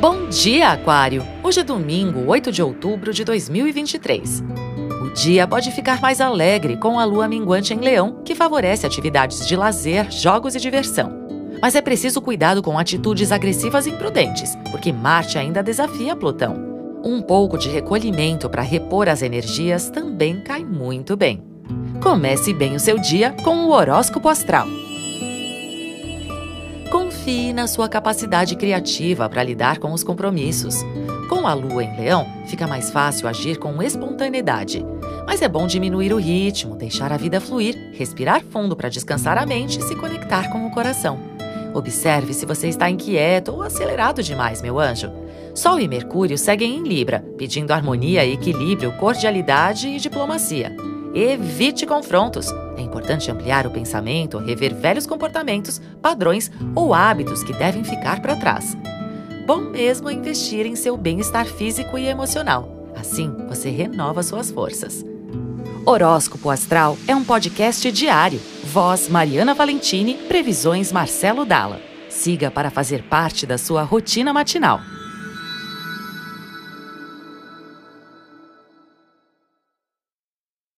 Bom dia, Aquário! Hoje é domingo, 8 de outubro de 2023. O dia pode ficar mais alegre com a lua minguante em Leão, que favorece atividades de lazer, jogos e diversão. Mas é preciso cuidado com atitudes agressivas e imprudentes, porque Marte ainda desafia Plutão. Um pouco de recolhimento para repor as energias também cai muito bem. Comece bem o seu dia com o horóscopo astral. Confie na sua capacidade criativa para lidar com os compromissos. Com a lua em leão, fica mais fácil agir com espontaneidade. Mas é bom diminuir o ritmo, deixar a vida fluir, respirar fundo para descansar a mente e se conectar com o coração. Observe se você está inquieto ou acelerado demais, meu anjo. Sol e Mercúrio seguem em Libra, pedindo harmonia, equilíbrio, cordialidade e diplomacia. Evite confrontos. É importante ampliar o pensamento, rever velhos comportamentos, padrões ou hábitos que devem ficar para trás. Bom mesmo é investir em seu bem-estar físico e emocional. Assim, você renova suas forças. Horóscopo Astral é um podcast diário. Voz Mariana Valentini, previsões Marcelo Dalla. Siga para fazer parte da sua rotina matinal.